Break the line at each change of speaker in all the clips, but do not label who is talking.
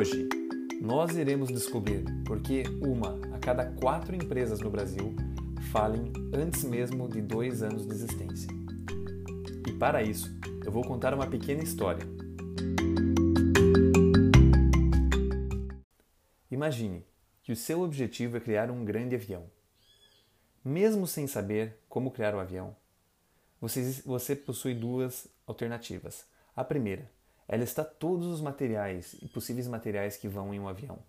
Hoje, nós iremos descobrir por que uma a cada quatro empresas no Brasil falem antes mesmo de dois anos de existência. E para isso, eu vou contar uma pequena história. Imagine que o seu objetivo é criar um grande avião. Mesmo sem saber como criar o avião, você, você possui duas alternativas. A primeira, ela está todos os materiais e possíveis materiais que vão em um avião.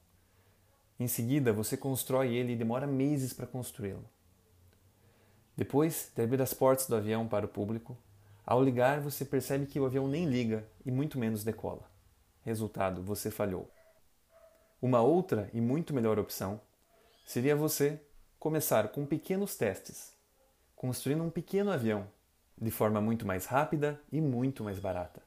Em seguida, você constrói ele e demora meses para construí-lo. Depois de abrir as portas do avião para o público, ao ligar você percebe que o avião nem liga e muito menos decola. Resultado, você falhou. Uma outra e muito melhor opção seria você começar com pequenos testes, construindo um pequeno avião de forma muito mais rápida e muito mais barata,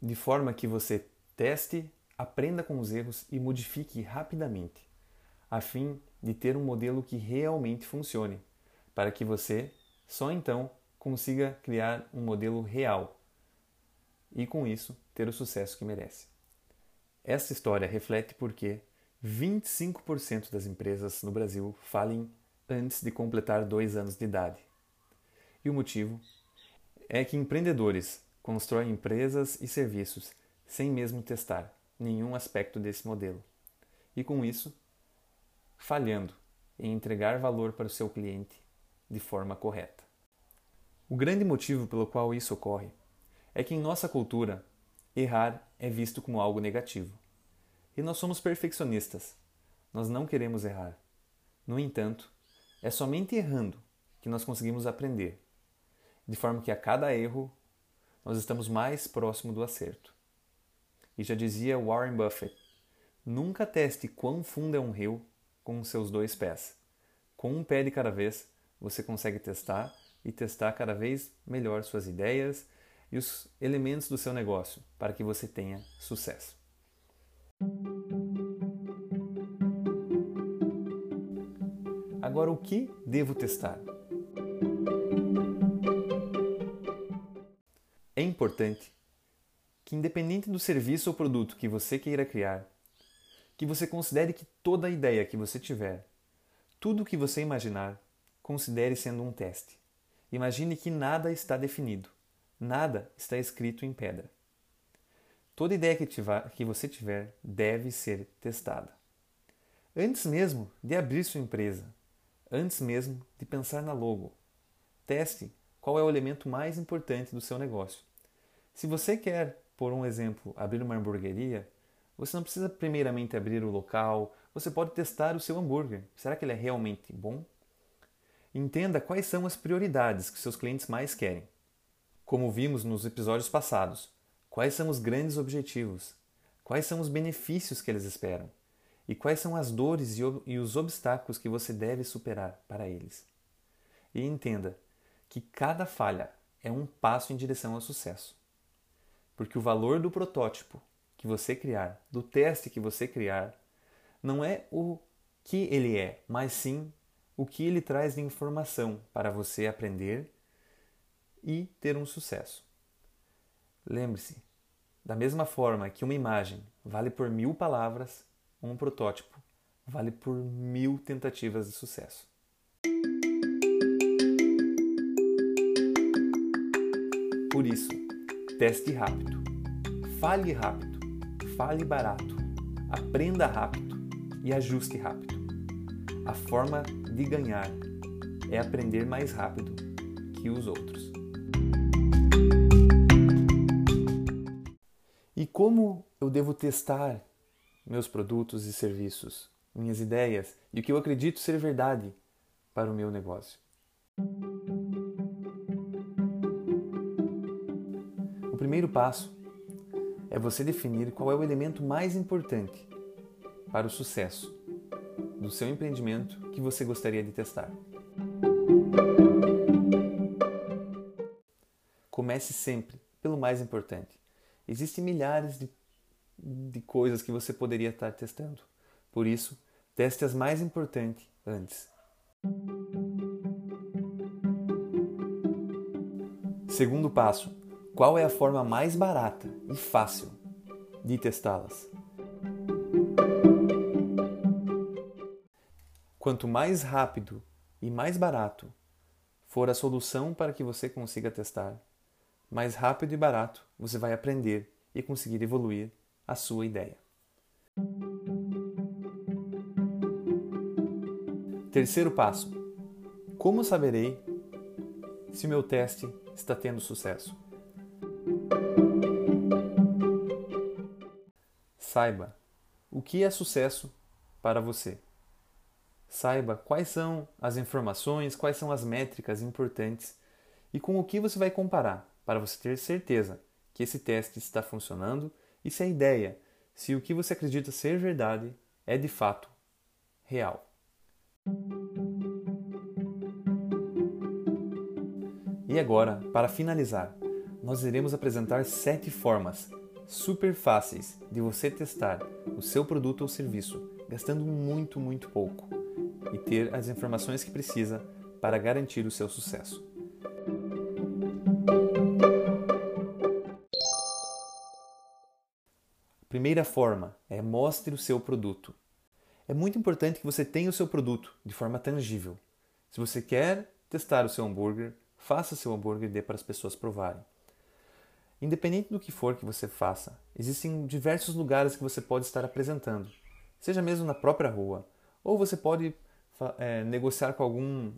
de forma que você teste, aprenda com os erros e modifique rapidamente, a fim de ter um modelo que realmente funcione para que você só então consiga criar um modelo real e com isso ter o sucesso que merece. Essa história reflete porque 25% das empresas no Brasil falem antes de completar dois anos de idade. E o motivo é que empreendedores constroem empresas e serviços sem mesmo testar nenhum aspecto desse modelo. E com isso, falhando em entregar valor para o seu cliente de forma correta. O grande motivo pelo qual isso ocorre é que em nossa cultura, errar é visto como algo negativo. E nós somos perfeccionistas. Nós não queremos errar. No entanto, é somente errando que nós conseguimos aprender, de forma que a cada erro nós estamos mais próximo do acerto. E já dizia Warren Buffett: nunca teste quão fundo é um rio com seus dois pés. Com um pé de cada vez, você consegue testar e testar cada vez melhor suas ideias e os elementos do seu negócio para que você tenha sucesso. Agora, o que devo testar? É importante que, independente do serviço ou produto que você queira criar, que você considere que toda ideia que você tiver, tudo o que você imaginar, considere sendo um teste. Imagine que nada está definido, nada está escrito em pedra. Toda ideia que, tiver, que você tiver deve ser testada. Antes mesmo de abrir sua empresa, antes mesmo de pensar na logo, teste qual é o elemento mais importante do seu negócio. Se você quer, por um exemplo, abrir uma hamburgueria, você não precisa primeiramente abrir o local, você pode testar o seu hambúrguer. Será que ele é realmente bom? Entenda quais são as prioridades que seus clientes mais querem. Como vimos nos episódios passados, quais são os grandes objetivos, quais são os benefícios que eles esperam e quais são as dores e os obstáculos que você deve superar para eles. E entenda que cada falha é um passo em direção ao sucesso. Porque o valor do protótipo que você criar, do teste que você criar, não é o que ele é, mas sim o que ele traz de informação para você aprender e ter um sucesso. Lembre-se, da mesma forma que uma imagem vale por mil palavras, um protótipo vale por mil tentativas de sucesso. Por isso, teste rápido, fale rápido, fale barato, aprenda rápido e ajuste rápido. A forma de ganhar é aprender mais rápido que os outros. E como eu devo testar meus produtos e serviços, minhas ideias e o que eu acredito ser verdade para o meu negócio? Primeiro passo é você definir qual é o elemento mais importante para o sucesso do seu empreendimento que você gostaria de testar. Comece sempre pelo mais importante. Existem milhares de, de coisas que você poderia estar testando. Por isso, teste as mais importantes antes. Segundo passo: qual é a forma mais barata e fácil de testá-las. Quanto mais rápido e mais barato for a solução para que você consiga testar, mais rápido e barato você vai aprender e conseguir evoluir a sua ideia. Terceiro passo: Como saberei se o meu teste está tendo sucesso? Saiba o que é sucesso para você. Saiba quais são as informações, quais são as métricas importantes e com o que você vai comparar para você ter certeza que esse teste está funcionando e se a ideia, se o que você acredita ser verdade é de fato real. E agora, para finalizar, nós iremos apresentar sete formas super fáceis de você testar o seu produto ou serviço, gastando muito, muito pouco e ter as informações que precisa para garantir o seu sucesso. Primeira forma é mostre o seu produto. É muito importante que você tenha o seu produto de forma tangível. Se você quer testar o seu hambúrguer, faça seu hambúrguer e dê para as pessoas provarem. Independente do que for que você faça, existem diversos lugares que você pode estar apresentando, seja mesmo na própria rua, ou você pode é, negociar com algum,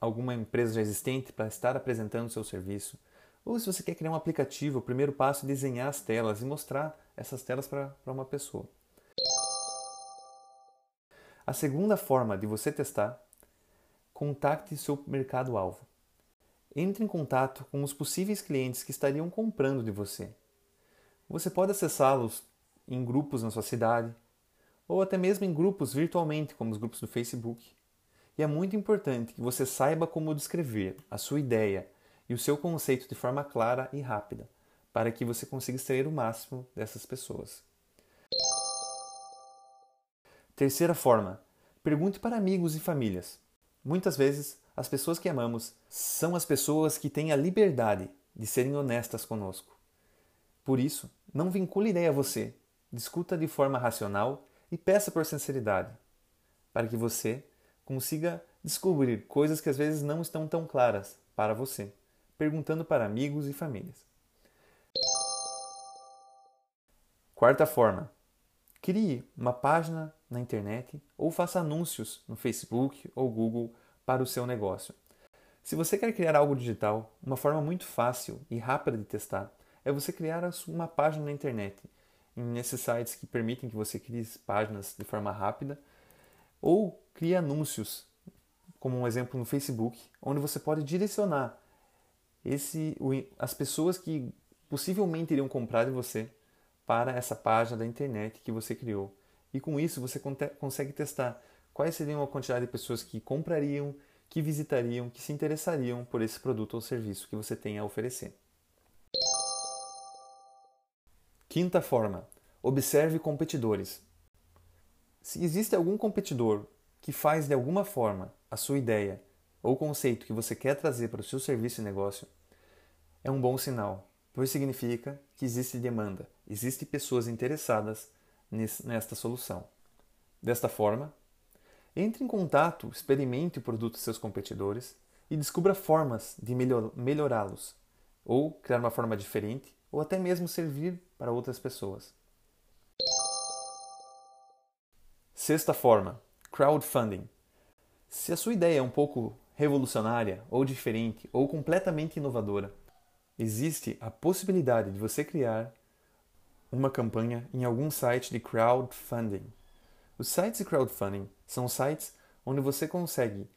alguma empresa já existente para estar apresentando o seu serviço, ou se você quer criar um aplicativo, o primeiro passo é desenhar as telas e mostrar essas telas para uma pessoa. A segunda forma de você testar, contacte seu mercado-alvo. Entre em contato com os possíveis clientes que estariam comprando de você. Você pode acessá-los em grupos na sua cidade, ou até mesmo em grupos virtualmente, como os grupos do Facebook. E é muito importante que você saiba como descrever a sua ideia e o seu conceito de forma clara e rápida, para que você consiga extrair o máximo dessas pessoas. Terceira forma: pergunte para amigos e famílias. Muitas vezes, as pessoas que amamos são as pessoas que têm a liberdade de serem honestas conosco. Por isso, não vincule ideia a você, discuta de forma racional e peça por sinceridade, para que você consiga descobrir coisas que às vezes não estão tão claras para você, perguntando para amigos e famílias. Quarta forma: crie uma página na internet ou faça anúncios no Facebook ou Google para o seu negócio. Se você quer criar algo digital, uma forma muito fácil e rápida de testar é você criar uma página na internet, nesses sites que permitem que você crie páginas de forma rápida, ou crie anúncios, como um exemplo no Facebook, onde você pode direcionar esse, as pessoas que possivelmente iriam comprar de você para essa página da internet que você criou. E com isso você consegue testar quais seriam a quantidade de pessoas que comprariam, que visitariam, que se interessariam por esse produto ou serviço que você tem a oferecer. Quinta forma: observe competidores. Se existe algum competidor que faz de alguma forma a sua ideia ou conceito que você quer trazer para o seu serviço e negócio, é um bom sinal, pois significa que existe demanda, existem pessoas interessadas nesta solução. Desta forma, entre em contato, experimente o produto de seus competidores e descubra formas de melhorá-los, ou criar uma forma diferente, ou até mesmo servir para outras pessoas. Sexta forma: crowdfunding. Se a sua ideia é um pouco revolucionária, ou diferente, ou completamente inovadora, existe a possibilidade de você criar uma campanha em algum site de crowdfunding. Os sites de crowdfunding são sites onde você consegue,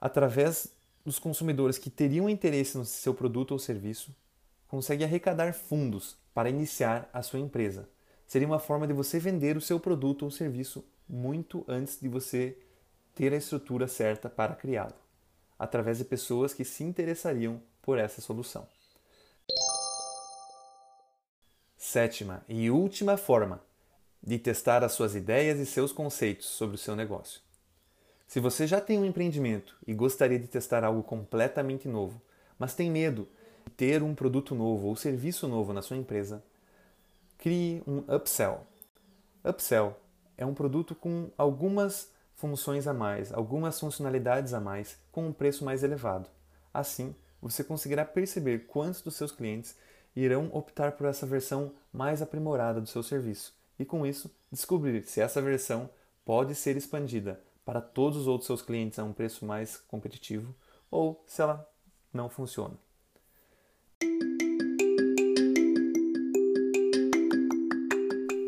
através dos consumidores que teriam interesse no seu produto ou serviço, consegue arrecadar fundos para iniciar a sua empresa. Seria uma forma de você vender o seu produto ou serviço muito antes de você ter a estrutura certa para criá-lo, através de pessoas que se interessariam por essa solução. Sétima e última forma de testar as suas ideias e seus conceitos sobre o seu negócio. Se você já tem um empreendimento e gostaria de testar algo completamente novo, mas tem medo de ter um produto novo ou serviço novo na sua empresa, crie um upsell. Upsell é um produto com algumas funções a mais, algumas funcionalidades a mais, com um preço mais elevado. Assim, você conseguirá perceber quantos dos seus clientes irão optar por essa versão mais aprimorada do seu serviço e, com isso, descobrir se essa versão pode ser expandida para todos os outros seus clientes a um preço mais competitivo ou se ela não funciona.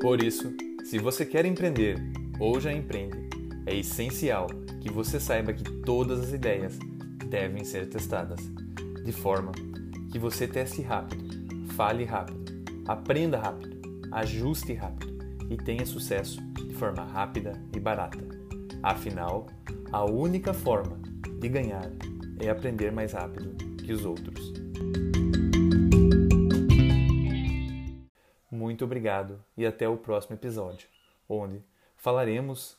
Por isso, se você quer empreender ou já empreende, é essencial que você saiba que todas as ideias devem ser testadas, de forma que você teste rápido, fale rápido, aprenda rápido, ajuste rápido e tenha sucesso de forma rápida e barata. Afinal, a única forma de ganhar é aprender mais rápido que os outros. Muito obrigado e até o próximo episódio, onde falaremos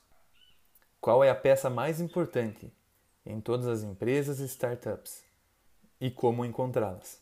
qual é a peça mais importante em todas as empresas e startups e como encontrá-las.